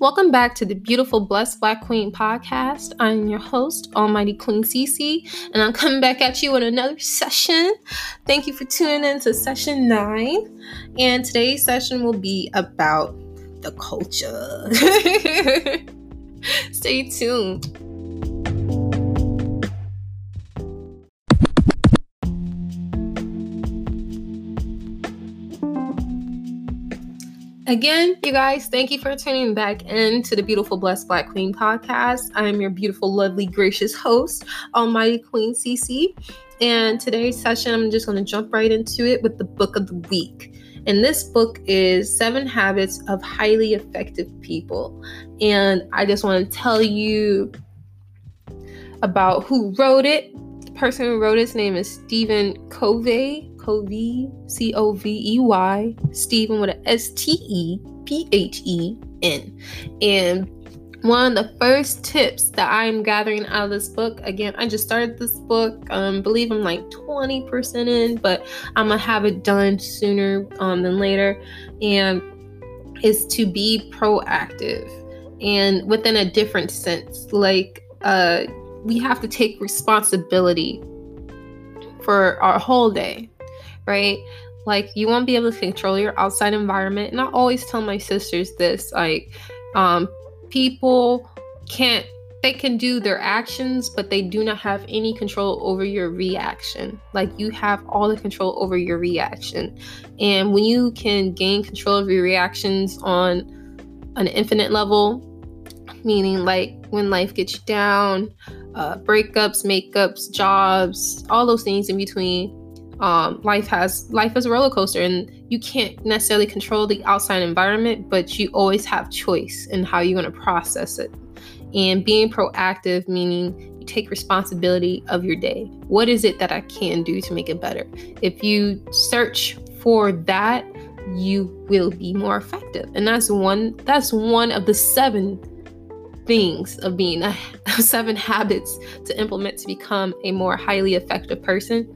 Welcome back to the beautiful Blessed Black Queen podcast. I'm your host, Almighty Queen Cece, and I'm coming back at you with another session. Thank you for tuning in to session nine. And today's session will be about the culture. Stay tuned. Again, you guys, thank you for tuning back in to the Beautiful Blessed Black Queen podcast. I am your beautiful, lovely, gracious host, Almighty Queen CC. And today's session, I'm just going to jump right into it with the book of the week. And this book is Seven Habits of Highly Effective People. And I just want to tell you about who wrote it. The person who wrote his name is Stephen Covey. Covey, C O V E Y, Stephen with a S T E P H E N. And one of the first tips that I'm gathering out of this book, again, I just started this book, um, believe I'm like 20% in, but I'm gonna have it done sooner um, than later, and is to be proactive and within a different sense. Like, uh, we have to take responsibility for our whole day right? Like you won't be able to control your outside environment. And I always tell my sisters this like um people can't they can do their actions, but they do not have any control over your reaction. Like you have all the control over your reaction. And when you can gain control of your reactions on an infinite level, meaning like when life gets you down, uh, breakups, makeups, jobs, all those things in between, um, life has life is a roller coaster and you can't necessarily control the outside environment but you always have choice in how you're going to process it. And being proactive meaning you take responsibility of your day. What is it that i can do to make it better? If you search for that you will be more effective. And that's one that's one of the seven things of being a, seven habits to implement to become a more highly effective person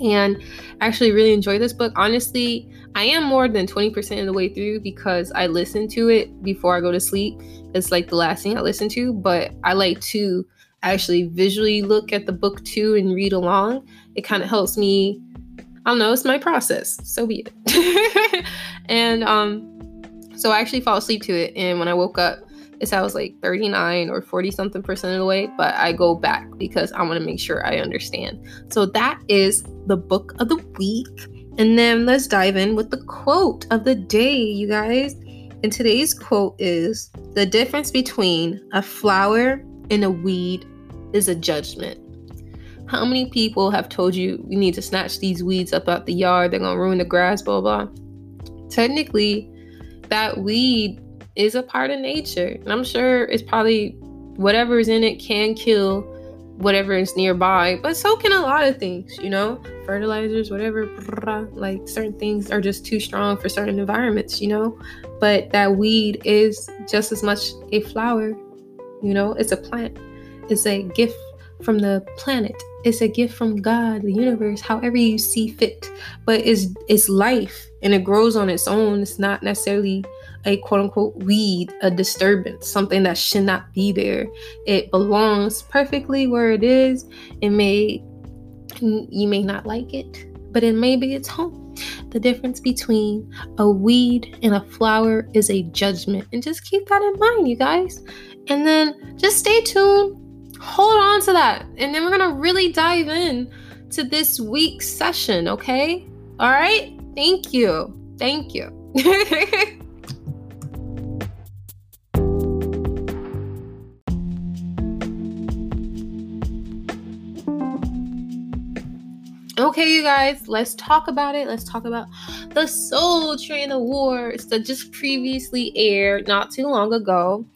and actually really enjoy this book. Honestly, I am more than 20% of the way through because I listen to it before I go to sleep. It's like the last thing I listen to, but I like to actually visually look at the book too and read along. It kind of helps me. I don't know, it's my process. So be it. and um so I actually fall asleep to it and when I woke up it's I was like 39 or 40 something percent of the way, but I go back because I want to make sure I understand. So that is the book of the week. And then let's dive in with the quote of the day, you guys. And today's quote is The difference between a flower and a weed is a judgment. How many people have told you you need to snatch these weeds up out the yard? They're going to ruin the grass, blah, blah. Technically, that weed is a part of nature. And I'm sure it's probably whatever is in it can kill whatever is nearby, but so can a lot of things, you know, fertilizers, whatever. Like certain things are just too strong for certain environments, you know. But that weed is just as much a flower, you know, it's a plant, it's a gift from the planet. It's a gift from God, the universe, however you see fit. But it's it's life and it grows on its own. It's not necessarily a quote unquote weed, a disturbance, something that should not be there. It belongs perfectly where it is. It may, you may not like it, but it may be its home. The difference between a weed and a flower is a judgment. And just keep that in mind, you guys. And then just stay tuned. Hold on to that. And then we're going to really dive in to this week's session, okay? All right? Thank you. Thank you. Okay, you guys, let's talk about it. Let's talk about the Soul Train Awards that just previously aired not too long ago.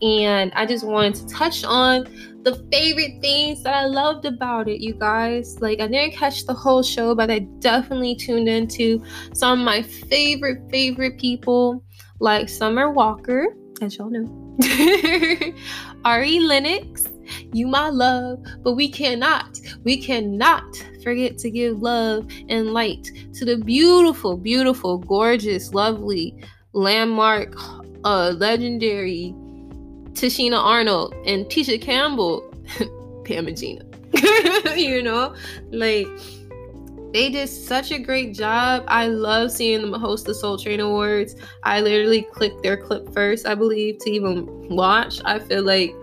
And I just wanted to touch on the favorite things that I loved about it, you guys. Like, I didn't catch the whole show, but I definitely tuned into some of my favorite, favorite people, like Summer Walker, as y'all know, Ari Lennox, you my love, but we cannot, we cannot forget to give love and light to the beautiful, beautiful, gorgeous, lovely, landmark, uh legendary Tichina Arnold and Tisha Campbell, Pam and Gina. you know, like they did such a great job. I love seeing them host the Soul Train Awards. I literally clicked their clip first, I believe, to even watch. I feel like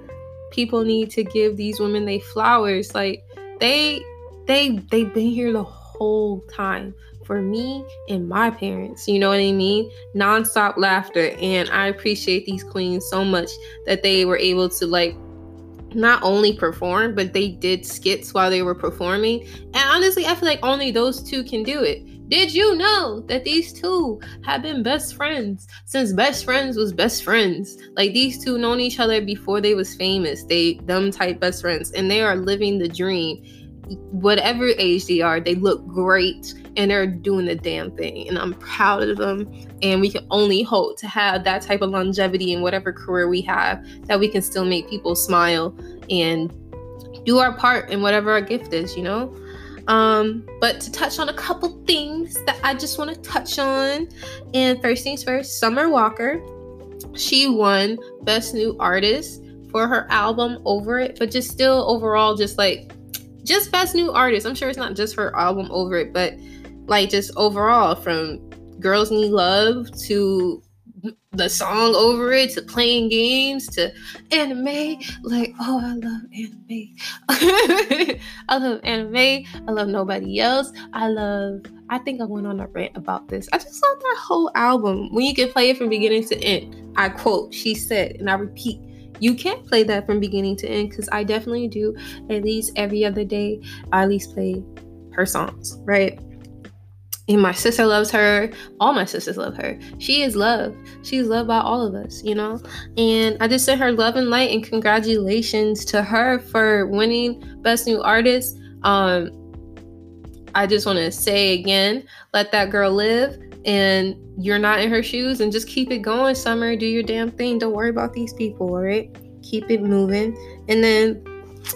people need to give these women they flowers. Like they they they've been here the whole time for me and my parents. You know what I mean? Nonstop laughter. And I appreciate these queens so much that they were able to like not only perform, but they did skits while they were performing. And honestly, I feel like only those two can do it. Did you know that these two have been best friends since best friends was best friends? Like these two known each other before they was famous. They them type best friends and they are living the dream. Whatever age they are, they look great and they're doing the damn thing. And I'm proud of them. And we can only hope to have that type of longevity in whatever career we have, that we can still make people smile and do our part in whatever our gift is, you know? Um, but to touch on a couple things that I just want to touch on. And first things first, Summer Walker. She won Best New Artist for her album Over It, but just still overall, just like just best new artist. I'm sure it's not just her album Over It, but like just overall from Girls Need Love to the song over it to playing games to Anna Mae. Like, oh, I love Anna Mae. I love Anna Mae. I love nobody else. I love. I think I went on a rant about this. I just love that whole album. When you can play it from beginning to end. I quote, she said, and I repeat, you can't play that from beginning to end because I definitely do at least every other day. I at least play her songs, right? And my sister loves her. All my sisters love her. She is loved. She's loved by all of us you know? And i just sent her love and light and congratulations to her for winning best new artist. Um i just want to say again let that girl live and you're not in her shoes and just keep it going summer. Do your damn thing. Don't worry about these people all right? Keep it moving. And then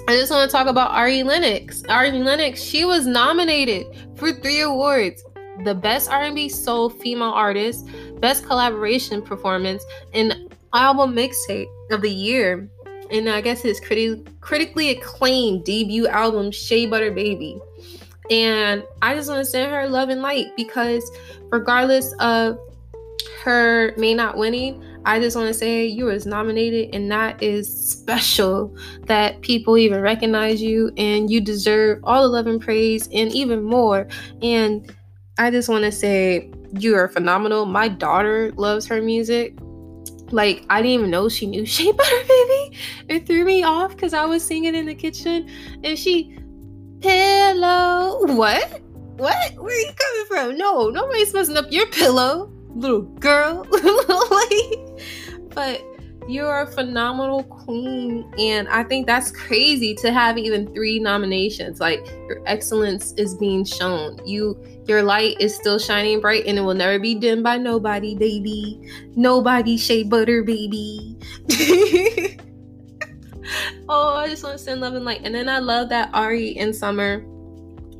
I just want to talk about Ari Lennox. Ari Lennox, she was nominated for three awards the best R&B soul female artist, best collaboration performance, and album mixtape of the year. And I guess his criti- critically acclaimed debut album, Shea Butter Baby. And I just want to send her love and light because regardless of her may not winning, I just want to say you was nominated and that is special that people even recognize you and you deserve all the love and praise and even more. And I just want to say you are phenomenal. My daughter loves her music. Like I didn't even know she knew Shea Butter Baby. It threw me off because I was singing in the kitchen and she pillow. What? What? Where are you coming from? No, nobody's messing up your pillow, little girl. like, but you're a phenomenal queen and i think that's crazy to have even three nominations. Like your excellence is being shown. You your light is still shining bright and it will never be dimmed by nobody baby. Nobody shea butter baby. Oh i just want to send love and light. And then i love that ari and summer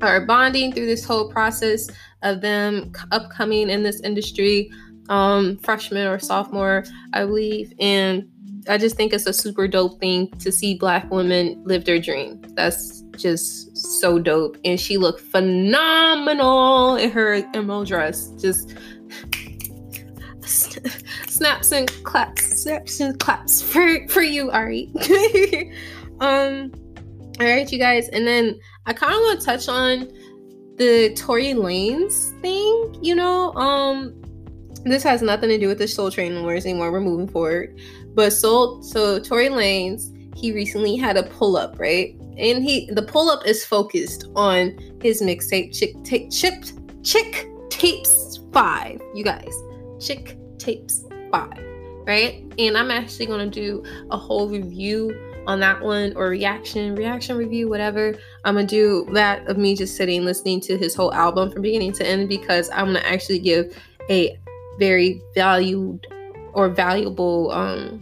are bonding through this whole process of them upcoming in this industry um, freshman or sophomore, I believe. And I just think it's a super dope thing to see black women live their dream. That's just so dope. And she looked phenomenal in her emerald dress. Just snaps and claps, snaps and claps for for you, Ari. um, all right, you guys, and then I kind of want to touch on the Tory Lanez thing. You know, um, this has nothing to do with the Soul Train Wars anymore. We're moving forward. But Soul, so Tory Lanez, he recently had a pull up, right? And he the pull up is focused on his mixtape Chixtape Chipped Chick Tapes 5. You guys, Chick Tapes 5, right? And I'm actually gonna do a whole review on that one or reaction, reaction review, whatever. I'm gonna do that of me just sitting listening to his whole album from beginning to end because I'm gonna actually give a very valued or valuable um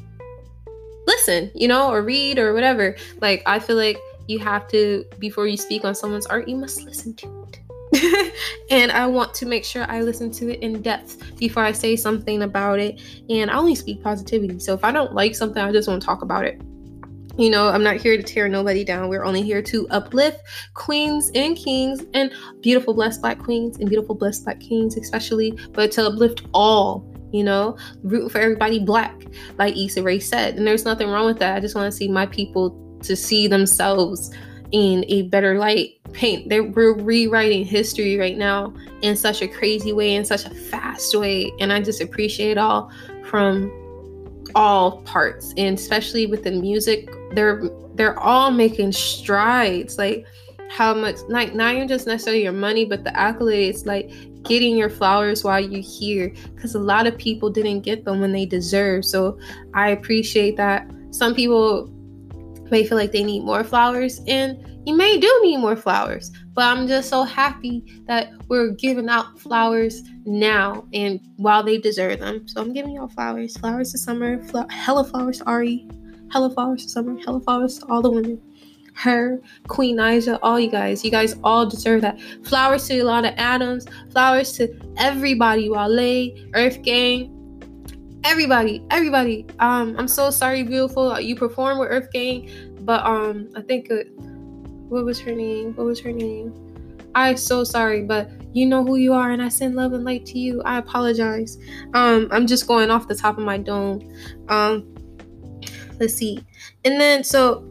listen, you know, or read or whatever. Like I feel like you have to before you speak on someone's art, you must listen to it. and I want to make sure I listen to it in depth before I say something about it. And I only speak positivity. So if I don't like something, I just want to talk about it. You know, I'm not here to tear nobody down. We're only here to uplift queens and kings and beautiful, blessed black queens and beautiful, blessed black kings, especially, but to uplift all, you know, root for everybody black, like Issa Rae said. And there's nothing wrong with that. I just want to see my people to see themselves in a better light. Paint. They're, we're rewriting history right now in such a crazy way, in such a fast way. And I just appreciate all from all parts and especially with the music they're they're all making strides like how much like not even just necessarily your money but the accolades like getting your flowers while you're here because a lot of people didn't get them when they deserve so i appreciate that. Some people may feel like they need more flowers and you may do need more flowers but i'm just so happy that we're giving out flowers now and while they deserve them. So i'm giving y'all flowers. Flowers to summer. Hella flowers ari hella flowers to summer hella flowers to all the women her queen Naija, all you guys you guys all deserve that flowers to Yolanda Adams flowers to everybody wale earth gang everybody everybody um i'm so sorry beautiful you performed with earth gang but um i think it, what was her name? What was her name? I'm so sorry, but you know who you are, and I send love and light to you. I apologize. Um, I'm just going off the top of my dome. Um, let's see. And then so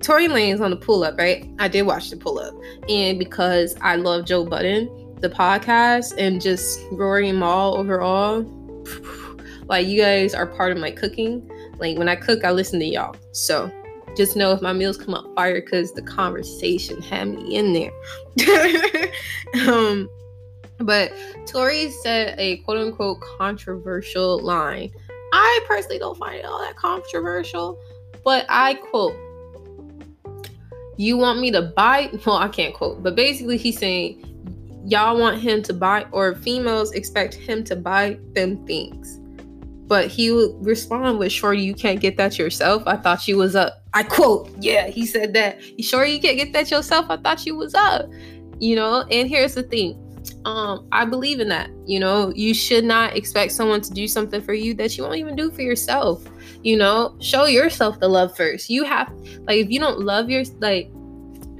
Tory Lanez on the pull up, right? I did watch the pull up, and because I love Joe Budden, the podcast, and just Rory Mal overall, like you guys are part of my cooking. Like when I cook, I listen to y'all. So just know if my meals come up fire because the conversation had me in there. um, but Tory said a quote unquote controversial line. I personally don't find it all that controversial, but I quote, You want me to buy? Well, I can't quote, but basically, he's saying, Y'all want him to buy, or females expect him to buy them things. But he would respond with Sure, you can't get that yourself. I thought you was up. I quote yeah he said that. Sure you can't get that yourself. I thought you was up you know? And here's the thing um i believe in that you know you should not expect someone to do something for you that you won't even do for yourself you know show yourself the love first you have like if you don't love your like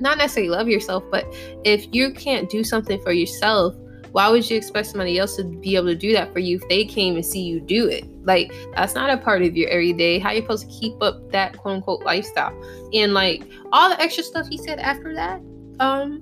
not necessarily love yourself but if you can't do something for yourself why would you expect somebody else to be able to do that for you if they came and see you do it? Like that's not a part of your everyday. How you supposed to keep up that quote unquote lifestyle? And like all the extra stuff he said after that, um,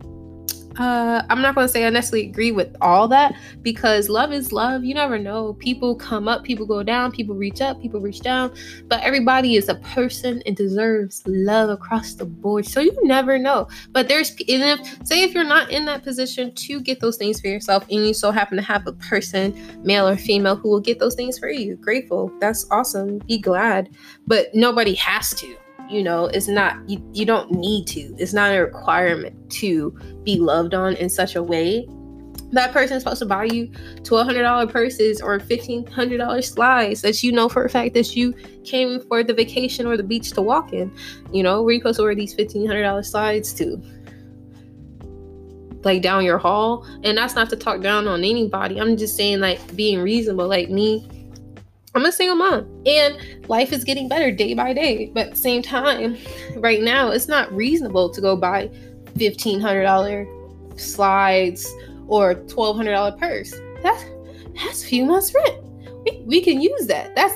uh, I'm not going to say I necessarily agree with all that because love is love. You never know. People come up, people go down, people reach up, people reach down. But everybody is a person and deserves love across the board. So you never know. But there's, and if, say, if you're not in that position to get those things for yourself and you so happen to have a person, male or female, who will get those things for you, grateful. That's awesome. Be glad. But nobody has to you know it's not you, you don't need to it's not a requirement to be loved on in such a way that person is supposed to buy you $1,200 purses or $1,500 slides that you know for a fact that you came for the vacation or the beach to walk in. You know, where you supposed to wear these $1,500 slides to? Like down your hall. And that's not to talk down on anybody. I'm just saying, like, being reasonable. Like, me, I'm a single mom and life is getting better day by day. But at the same time, right now, it's not reasonable to go buy $1,500 slides or $1,200 purse. That's, that's a few months' rent. We, we can use that. That's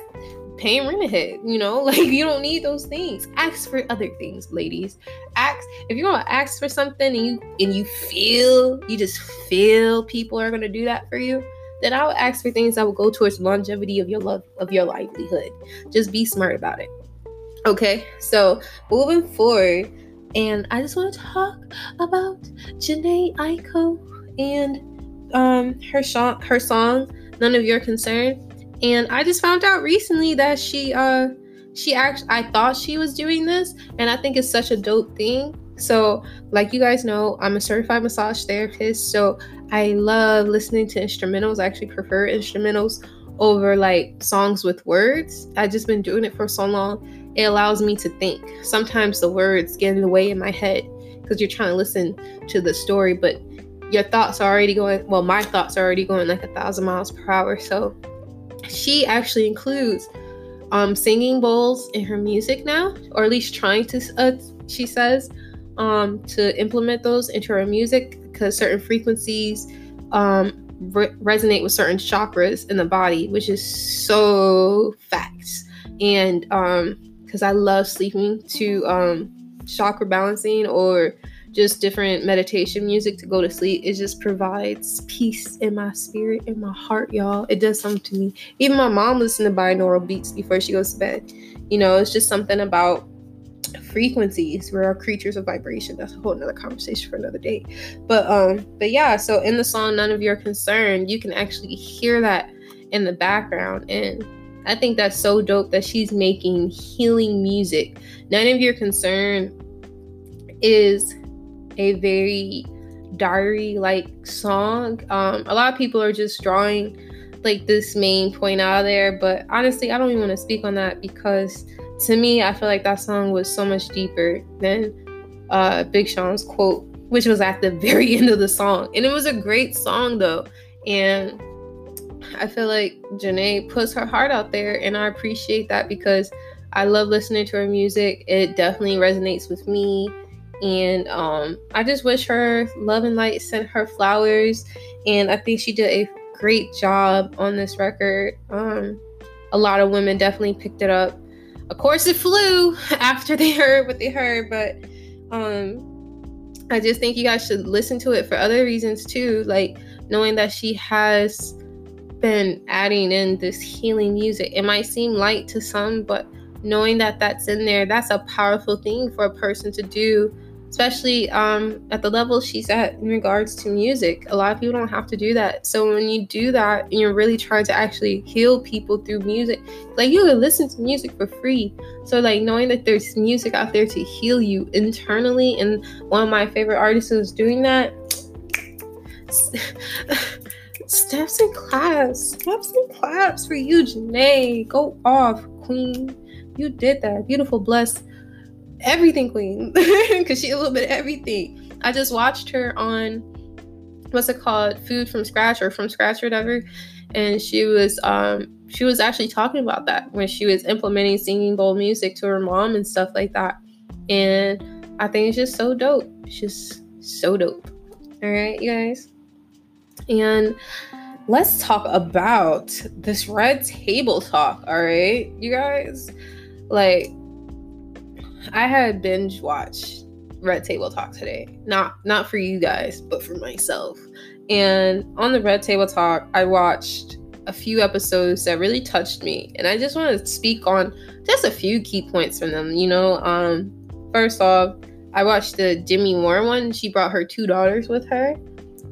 paying rent ahead, you know? Like, you don't need those things. Ask for other things, ladies. Ask, if you want to ask for something and you, and you feel, you just feel people are to do that for you then I would ask for things that would go towards longevity of your love of your livelihood. Just be smart about it. Okay, so moving forward, and I just want to talk about Jhené Aiko and um her song her song None of Your Concern. And I just found out recently that she uh she actually I thought she was doing this, and I think it's such a dope thing so, like you guys know, I'm a certified massage therapist. So, I love listening to instrumentals. I actually prefer instrumentals over like songs with words. I've just been doing it for so long. It allows me to think. Sometimes the words get in the way in my head because you're trying to listen to the story, but your thoughts are already going well my thoughts are already going like a thousand miles per hour so she actually includes um, singing bowls in her music now or at least trying to uh, she says um, to implement those into her music because certain frequencies um, re- resonate with certain chakras in the body which is so facts and um because i love sleeping to um chakra balancing or just different meditation music to go to sleep. It just provides peace in my spirit, in my heart, y'all. It does something to me. Even my mom listens to binaural beats before she goes to bed. You know, it's just something about frequencies. We're creatures of vibration. That's a whole nother conversation for another day. But um, but yeah, so in the song None of Your Concern, you can actually hear that in the background. And I think that's so dope that she's making healing music. None of Your Concern is a very diary like song. Um, a lot of people are just drawing like this main point out there, but honestly, I don't even want to speak on that because to me, I feel like that song was so much deeper than uh, Big Sean's quote, which was at the very end of the song. And it was a great song though. And I feel like Jhené puts her heart out there, and I appreciate that because I love listening to her music. It definitely resonates with me and um, I just wish her love and light sent her flowers. And I think she did a great job on this record. Um, a lot of women definitely picked it up. Of course, it flew after they heard what they heard, but um, I just think you guys should listen to it for other reasons too. Like knowing that she has been adding in this healing music. It might seem light to some, but knowing that that's in there, that's a powerful thing for a person to do especially um, at the level she's at in regards to music. A lot of people don't have to do that. So when you do that and you're really trying to actually heal people through music, like you can listen to music for free. So like knowing that there's music out there to heal you internally, and one of my favorite artists is doing that. Steps and claps, steps and claps for you, Jhené. Go off, Queen. You did that. Beautiful, blessed everything queen because she a little bit of everything. I just watched her on what's it called, Food from Scratch or From Scratch or whatever, and she was um she was actually talking about that when she was implementing singing bowl music to her mom and stuff like that. And I think it's just so dope. It's just so dope. All right, you guys. And let's talk about this red table talk. All right, you guys. Like, I had binge watched Red Table Talk today. Not not for you guys, but for myself. And on the Red Table Talk, I watched a few episodes that really touched me. And I just want to speak on just a few key points from them. You know, um, first off, I watched the Demi Moore one. She brought her two daughters with her.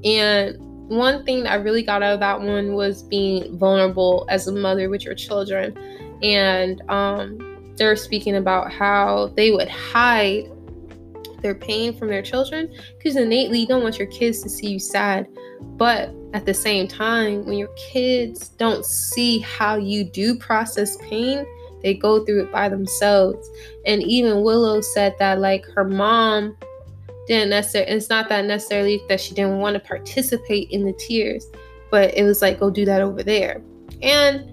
And one thing I really got out of that one was being vulnerable as a mother with your children. And um, they're speaking about how they would hide their pain from their children because innately you don't want your kids to see you sad. But at the same time, when your kids don't see how you do process pain, they go through it by themselves. And even Willow said that, like, her mom didn't necessarily, it's not that necessarily that she didn't want to participate in the tears, but it was like, go do that over there. And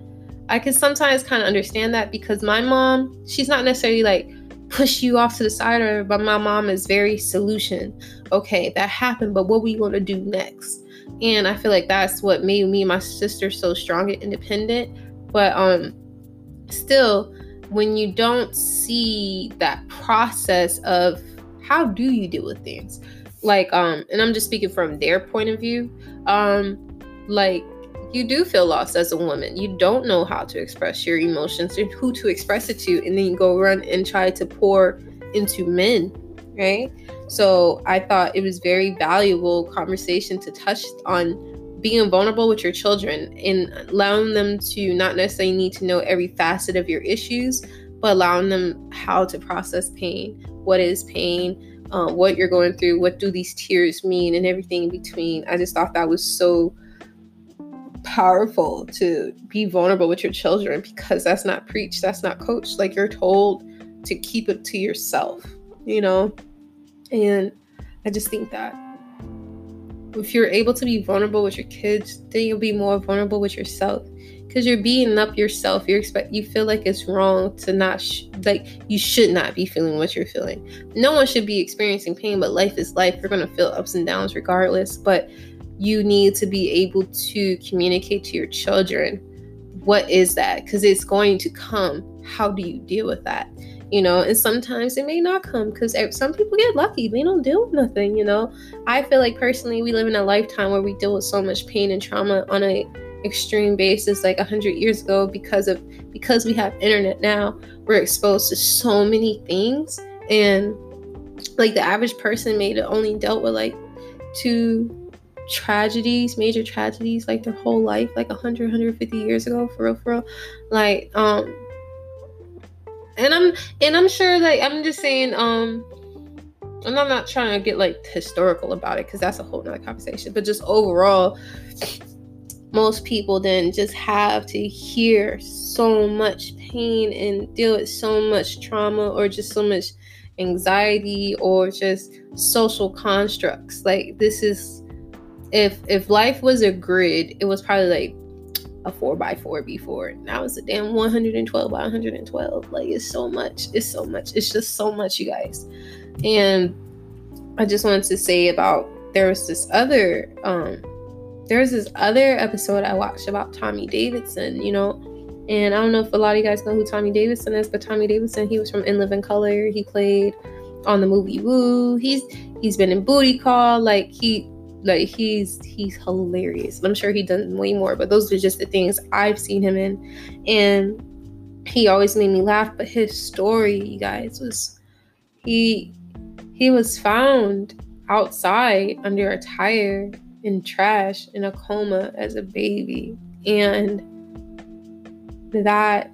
I can sometimes kind of understand that because my mom, she's not necessarily like push you off to the side or but my mom is very solution. Okay, that happened, but what we going to do next? And I feel like that's what made me and my sister so strong and independent. But um still when you don't see that process of how do you deal with things like um and i'm just speaking from their point of view um like you do feel lost as a woman. You don't know how to express your emotions and who to express it to, and then you go run and try to pour into men, right? So I thought it was very valuable conversation to touch on being vulnerable with your children and allowing them to not necessarily need to know every facet of your issues, but allowing them how to process pain, what is pain, uh, what you're going through, what do these tears mean, and everything in between. I just thought that was so powerful to be vulnerable with your children because that's not preached, that's not coached. Like you're told to keep it to yourself, you know? And I just think that if you're able to be vulnerable with your kids, then you'll be more vulnerable with yourself because you're beating up yourself. You expect you feel like it's wrong to not sh- like you should not be feeling what you're feeling. No one should be experiencing pain, but life is life. You're gonna feel ups and downs regardless. But you need to be able to communicate to your children what is that because it's going to come. How do you deal with that? you know and sometimes it may not come because some people get lucky they don't deal with nothing you know i feel like personally we live in a lifetime where we deal with so much pain and trauma on a extreme basis like 100 years ago because of because we have internet now we're exposed to so many things and like the average person may have only dealt with like two tragedies major tragedies like their whole life like 100 150 years ago for real for real. Like um and i'm and i'm sure like i'm just saying um and i'm not trying to get like historical about it because that's a whole nother conversation but just overall most people then just have to hear so much pain and deal with so much trauma or just so much anxiety or just social constructs. Like this is if if life was a grid it was probably like a 4x4 before. Now it's a damn 112 by 112. Like it's so much. It's so much. It's just so much, you guys. And I just wanted to say about there was this other um there was this other episode I watched about Tommy Davidson, you know. And I don't know if a lot of you guys know who Tommy Davidson is, but Tommy Davidson, he was from In Living Color. He played on the movie Woo. He's he's been in Booty Call. Like he like he's he's hilarious. I'm sure he does way more, but those are just the things I've seen him in. And he always made me laugh. But his story, you guys, was he he was found outside under a tire in trash in a coma as a baby. And that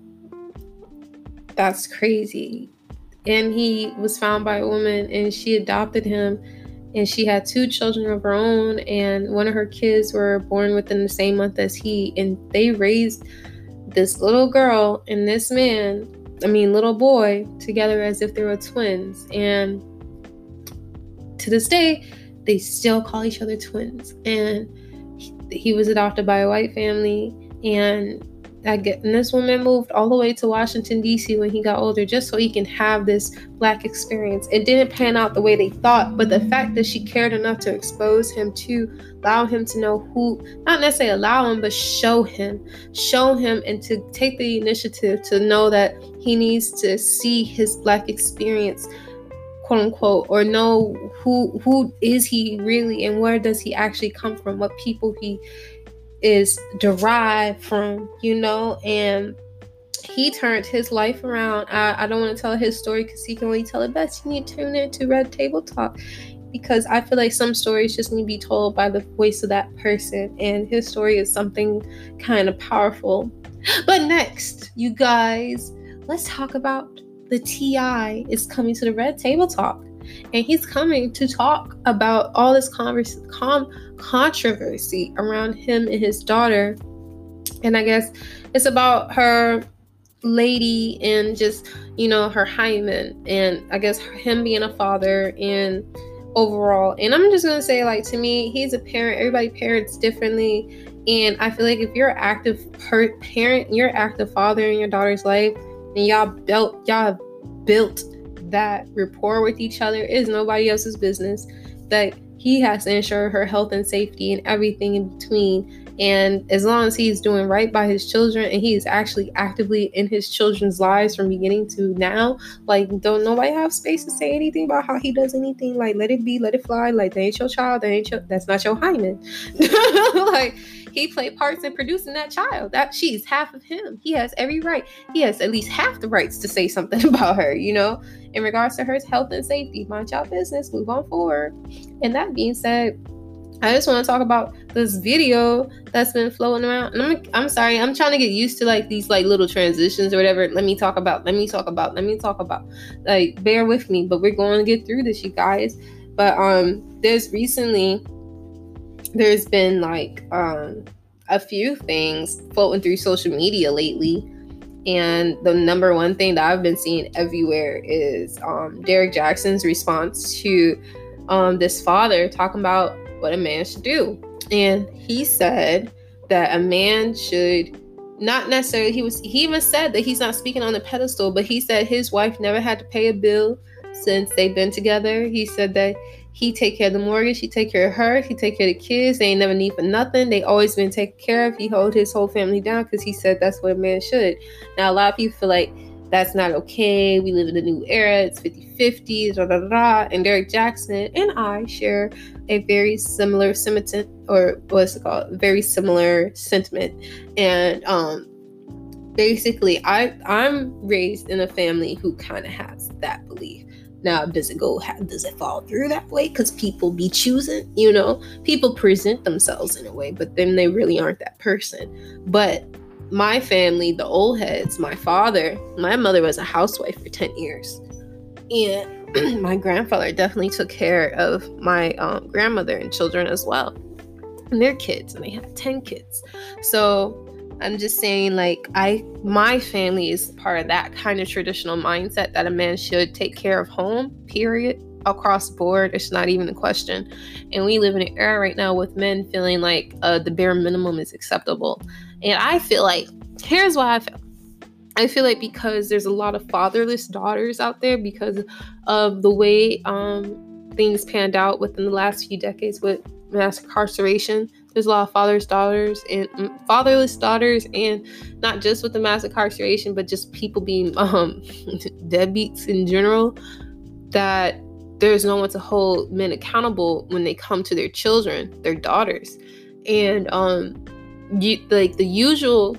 that's crazy. And he was found by a woman and she adopted him and she had two children of her own and one of her kids were born within the same month as he and they raised this little girl and this man i mean little boy together as if they were twins. And to this day they still call each other twins. And he, he was adopted by a white family and I get, and this woman moved all the way to Washington, D.C. when he got older just so he can have this black experience. It didn't pan out the way they thought, but the fact that she cared enough to expose him to allow him to know who, not necessarily allow him, but show him, show him, and to take the initiative to know that he needs to see his black experience quote unquote or know who who is he really and where does he actually come from what people he is derived from, you know, and he turned his life around. I, I don't want to tell his story because he can only tell it best. You need to tune in to Red Table Talk because I feel like some stories just need to be told by the voice of that person, and his story is something kind of powerful. But next, you guys, let's talk about the TI is coming to the Red Table Talk and he's coming to talk about all this converse, com- controversy around him and his daughter. And I guess it's about her lady and just, you know, her hymen, and I guess him being a father and overall. And I'm just gonna say, like, to me, he's a parent. Everybody parents differently. And I feel like if you're an active per- parent, you're an active father in your daughter's life, and y'all built y'all built that rapport with each other is nobody else's business. That he has to ensure her health and safety and everything in between. And as long as he's doing right by his children and he's actually actively in his children's lives from beginning to now, like don't nobody have space to say anything about how he does anything. Like let it be, let it fly. Like that ain't your child, that ain't your that's not your hymen. like he played parts in producing that child. That she's half of him. He has every right. He has at least half the rights to say something about her, you know, in regards to her health and safety. Mind your business, move on forward. And that being said, I just want to talk about this video that's been floating around. And I'm, I'm sorry, I'm trying to get used to like these like little transitions or whatever. Let me talk about, let me talk about, let me talk about. Like, bear with me, but we're going to get through this, you guys. But um, there's recently there's been like um, a few things floating through social media lately. And the number one thing that I've been seeing everywhere is um, Derrick Jaxn's response to um, this father talking about what a man should do. And he said that a man should not necessarily he was he even said that he's not speaking on the pedestal, but he said his wife never had to pay a bill since they've been together. He said that he take care of the mortgage, he take care of her, he take care of the kids. They ain't never need for nothing. They always been taken care of. He hold his whole family down because he said that's what a man should. Now a lot of people feel like that's not okay. We live in a new era. It's 50 50, da, da, da, And Derrick Jaxn and I share a very similar sentiment, or what's it called? Very similar sentiment. And um, basically, I I'm raised in a family who kind of has that belief. Now, does it go? Does it fall through that way? Because people be choosing, you know, people present themselves in a way, but then they really aren't that person. But my family, the old heads, my father, my mother was a housewife for 10 years. And my grandfather definitely took care of my um, grandmother and children as well, and their kids, and they had 10 kids. So I'm just saying, like, I, my family is part of that kind of traditional mindset that a man should take care of home, period, across the board. It's not even a question. And we live in an era right now with men feeling like uh, the bare minimum is acceptable. And I feel like, here's why I feel. I feel like because there's a lot of fatherless daughters out there because of the way um, things panned out within the last few decades with mass incarceration there's a lot of fathers, daughters, and mm, fatherless daughters, and not just with the mass incarceration, but just people being um, deadbeats in general. That there's no one to hold men accountable when they come to their children, their daughters, and um, you like the usual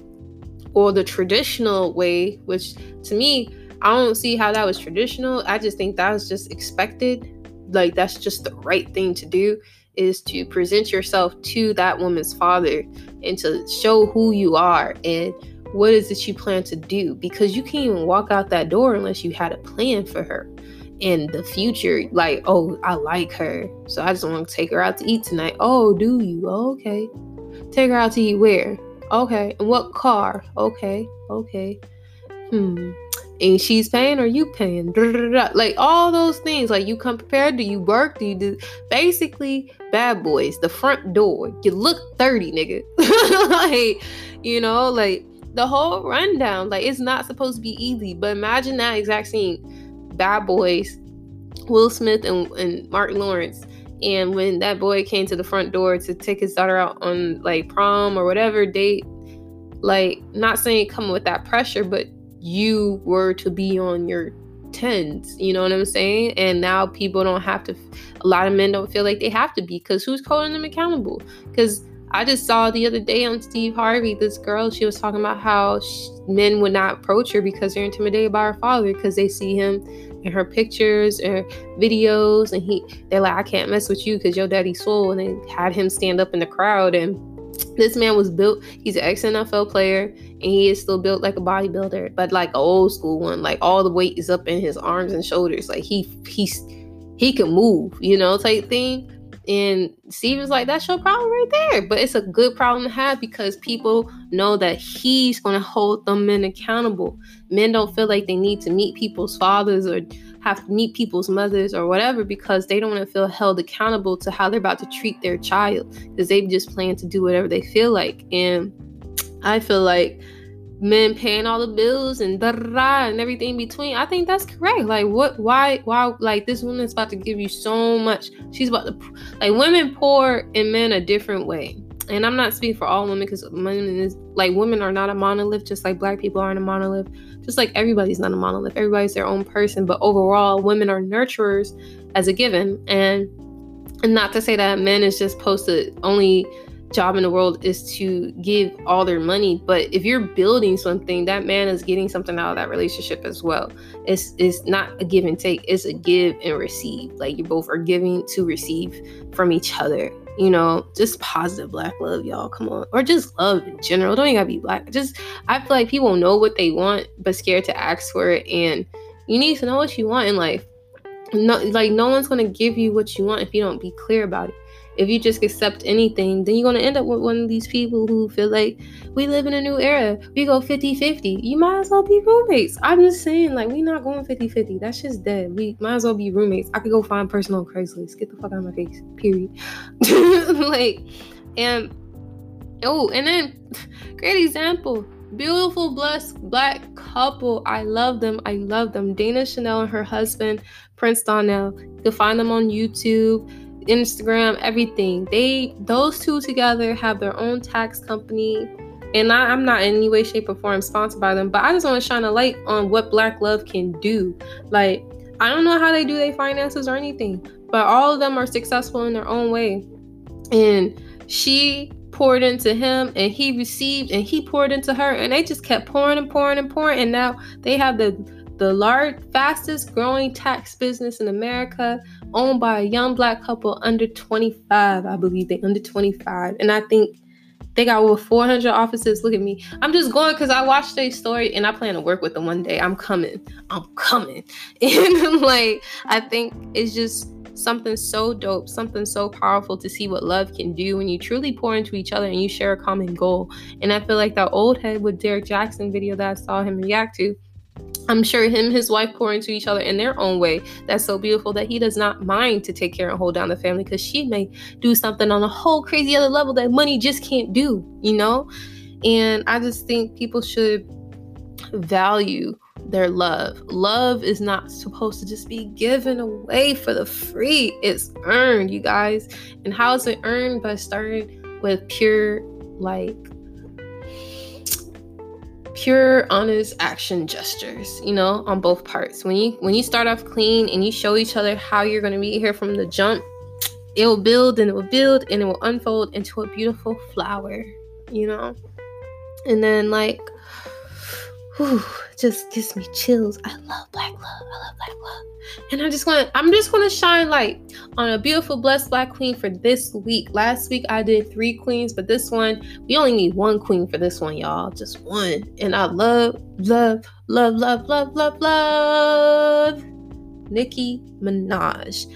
or the traditional way, which to me, I don't see how that was traditional. I just think that was just expected. Like that's just the right thing to do is to present yourself to that woman's father and to show who you are and what is it you plan to do. Because you can't even walk out that door unless you had a plan for her in the future like oh i like her so i just want to take her out to eat tonight. Oh do you? Oh, okay. Take her out to eat where? Okay. And what car? Okay. Okay. Hmm. And she's paying or you paying? Like all those things. Like you come prepared? Do you work? Do you do? Basically bad boys the front door you look 30 nigga. Like you know like the whole rundown like it's not supposed to be easy but imagine that exact scene. Bad boys will smith and, and mark lawrence and when that boy came to the front door to take his daughter out on like prom or whatever date like not saying come with that pressure but you were to be on your tens, you know what I'm saying? And now people don't have to, a lot of men don't feel like they have to be because who's holding them accountable? Because I just saw the other day on Steve Harvey, this girl, she was talking about how she, men would not approach her because they're intimidated by her father because they see him in her pictures or videos and he they're like, I can't mess with you because your daddy's soul. And they had him stand up in the crowd and this man was built he's an ex-nfl player and he is still built like a bodybuilder but like an old school one like all the weight is up in his arms and shoulders like he he's he can move you know type thing and Steven's like, that's your problem right there. But it's a good problem to have because people know that he's going to hold them men accountable. Men don't feel like they need to meet people's fathers or have to meet people's mothers or whatever because they don't want to feel held accountable to how they're about to treat their child because they just plan to do whatever they feel like. And I feel like men paying all the bills and da da and everything between. I think that's correct. Like what why why like this woman's about to give you so much. She's about to like women poor and men a different way and I'm not speaking for all women because women is like women are not a monolith, just like black people aren't a monolith, just like everybody's not a monolith. Everybody's their own person, but overall, women are nurturers as a given, and and not to say that men is just supposed to only job in the world is to give all their money. But if you're building something that man is getting something out of that relationship as well. It's it's not a give and take. It's a give and receive. Like you both are giving to receive from each other you know, just positive black love, y'all. Come on. Or just love in general. Don't even gotta be black. Just I feel like people know what they want, but scared to ask for it. And you need to know what you want in life. No like no one's gonna give you what you want if you don't be clear about it. If you just accept anything, then you're going to end up with one of these people who feel like we live in a new era. We go 50 50. You might as well be roommates. I'm just saying, like, we're not going 50 50. That's just dead. We might as well be roommates. I could go find personal on Craigslist. Get the fuck out of my face. Period. like, and oh, and then great example. Beautiful, blessed black couple. I love them. I love them. Dana Chanel and her husband, Prince Donnell. You can find them on YouTube Instagram, everything. They those two together have their own tax company. And I, am not in any way, shape, or form sponsored by them, but I just want to shine a light on what Black Love can do. Like, I don't know how they do their finances or anything, but all of them are successful in their own way. And she poured into him and he received and he poured into her and they just kept pouring and pouring and pouring and now they have the the large fastest growing tax business in America owned by a young black couple under 25. I believe they under 25. And I think they got over 400 offices. Look at me. I'm just going because I watched their story and I plan to work with them one day. I'm coming. I'm coming. And like, I think it's just something so dope, something so powerful to see what love can do when you truly pour into each other and you share a common goal. And I feel like that old head with Derrick Jaxn video that I saw him react to I'm sure him and his wife pour into each other in their own way. That's so beautiful that he does not mind to take care and hold down the family because she may do something on a whole crazy other level that money just can't do, you know? And I just think people should value their love. Love is not supposed to just be given away for the free. It's earned, you guys. And how is it earned? By starting with pure like pure honest action gestures you know on both parts. When you when you start off clean and you show each other how you're going to be here from the jump it will build and it will build and it will unfold into a beautiful flower you know? And then like whew, just gives me chills. I love black love. I love black love. And I just want I'm just gonna shine light on a beautiful blessed black queen for this week. Last week I did three queens, but this one, we only need one queen for this one, y'all. Just one. And I love, love, love, love, love, love, love Nicki Minaj.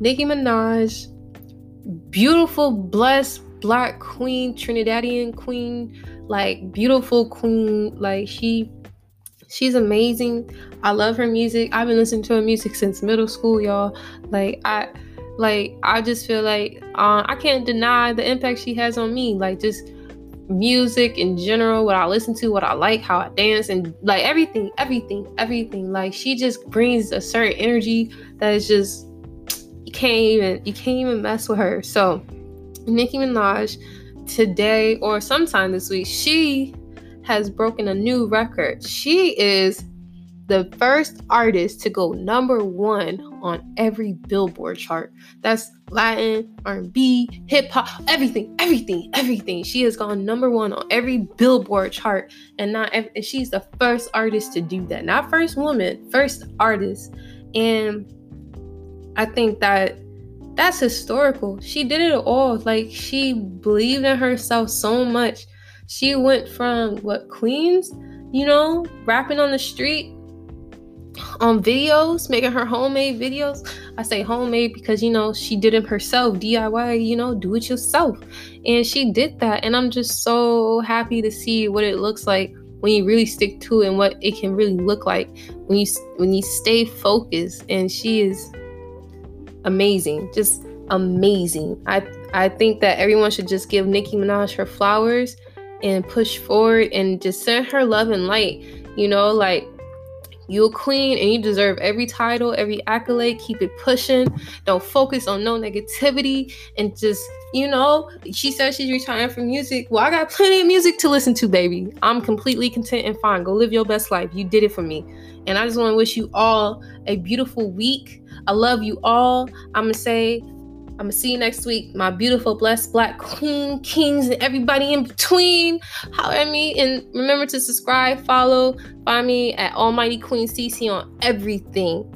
Nicki Minaj, beautiful, blessed black queen, Trinidadian queen like beautiful queen. Like she she's amazing. I love her music. I've been listening to her music since middle school y'all. Like i like i just feel like uh, i can't deny the impact she has on me. Like just music in general what i listen to what i like how i dance and like everything everything everything. Like she just brings a certain energy that is just you can't even you can't even mess with her. So nicki minaj today or sometime this week, she has broken a new record. She is the first artist to go number one on every Billboard chart. That's Latin, R&B, hip hop, everything, everything, everything. She has gone number one on every Billboard chart, and not and she's the first artist to do that. Not first woman, first artist, and I think that that's historical. She did it all. Like she believed in herself so much. She went from what Queens, you know, rapping on the street on videos, making her homemade videos. I say homemade because you know she did it herself, DIY, you know, do it yourself. And she did that. And I'm just so happy to see what it looks like when you really stick to it and what it can really look like when you when you stay focused and she is amazing, just amazing. I I think that everyone should just give Nicki Minaj her flowers and push forward and just send her love and light. You know, like you're a queen and you deserve every title, every accolade. Keep it pushing. Don't focus on no negativity and just, you know, she says she's retiring from music. Well, I got plenty of music to listen to, baby. I'm completely content and fine. Go live your best life. You did it for me. And I just want to wish you all a beautiful week. I love you all. I'm going to say, I'm gonna see you next week, my beautiful, blessed black queen, kings, and everybody in between. Holler at me and remember to subscribe, follow, find me at Almighty Queen CC on everything.